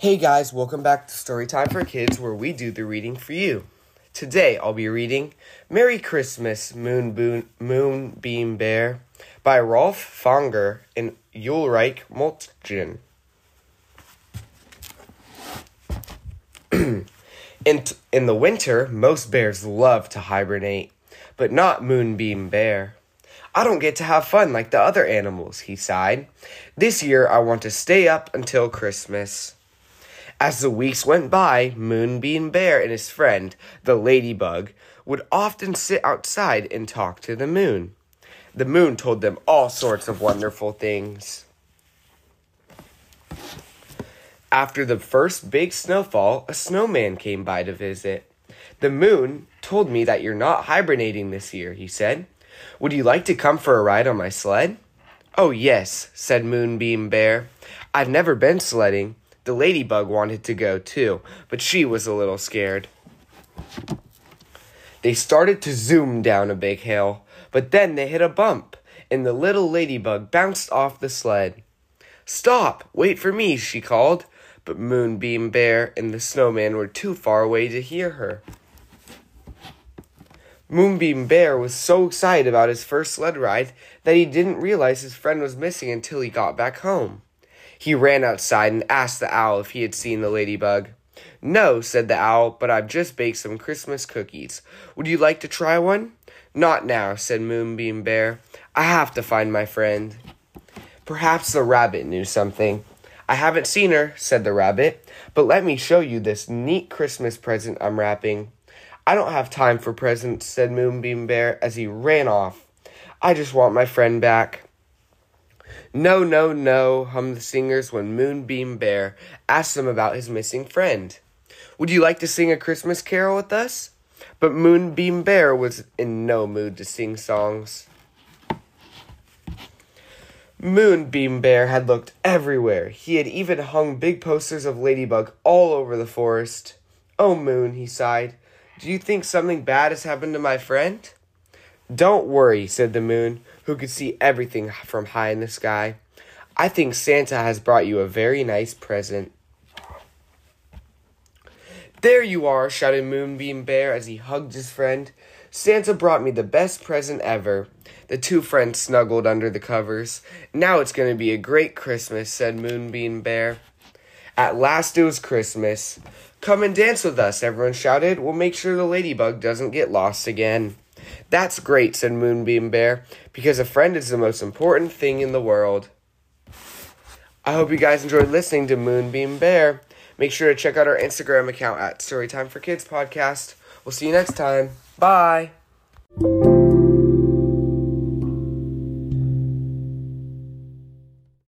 Hey guys, welcome back to Storytime for Kids where we do the reading for you. Today I'll be reading Merry Christmas, Moonbeam, Moonbeam Bear by Rolf Fanger and Ulrike Moltgen. in, in the winter, most bears love to hibernate, but not Moonbeam Bear. I don't get to have fun like the other animals, he sighed. This year I want to stay up until Christmas. As the weeks went by, Moonbeam Bear and his friend, the ladybug, would often sit outside and talk to the moon. The moon told them all sorts of wonderful things. After the first big snowfall, a snowman came by to visit. The moon told me that you're not hibernating this year, he said. Would you like to come for a ride on my sled? Oh, yes, said Moonbeam Bear. I've never been sledding. The ladybug wanted to go too, but she was a little scared. They started to zoom down a big hill, but then they hit a bump, and the little ladybug bounced off the sled. Stop! Wait for me, she called, but Moonbeam Bear and the snowman were too far away to hear her. Moonbeam Bear was so excited about his first sled ride that he didn't realize his friend was missing until he got back home. He ran outside and asked the owl if he had seen the ladybug. No, said the owl, but I've just baked some Christmas cookies. Would you like to try one? Not now, said Moonbeam Bear. I have to find my friend. Perhaps the rabbit knew something. I haven't seen her, said the rabbit, but let me show you this neat Christmas present I'm wrapping. I don't have time for presents, said Moonbeam Bear as he ran off. I just want my friend back. No, no, no, hummed the singers when Moonbeam Bear asked them about his missing friend. Would you like to sing a Christmas carol with us? But Moonbeam Bear was in no mood to sing songs. Moonbeam Bear had looked everywhere. He had even hung big posters of Ladybug all over the forest. Oh, Moon, he sighed. Do you think something bad has happened to my friend? Don't worry, said the moon, who could see everything from high in the sky. I think Santa has brought you a very nice present. There you are, shouted Moonbeam Bear as he hugged his friend. Santa brought me the best present ever. The two friends snuggled under the covers. Now it's going to be a great Christmas, said Moonbeam Bear. At last it was Christmas. Come and dance with us, everyone shouted. We'll make sure the ladybug doesn't get lost again. That's great, said Moonbeam Bear, because a friend is the most important thing in the world. I hope you guys enjoyed listening to Moonbeam Bear. Make sure to check out our Instagram account at Storytime for Kids Podcast. We'll see you next time. Bye.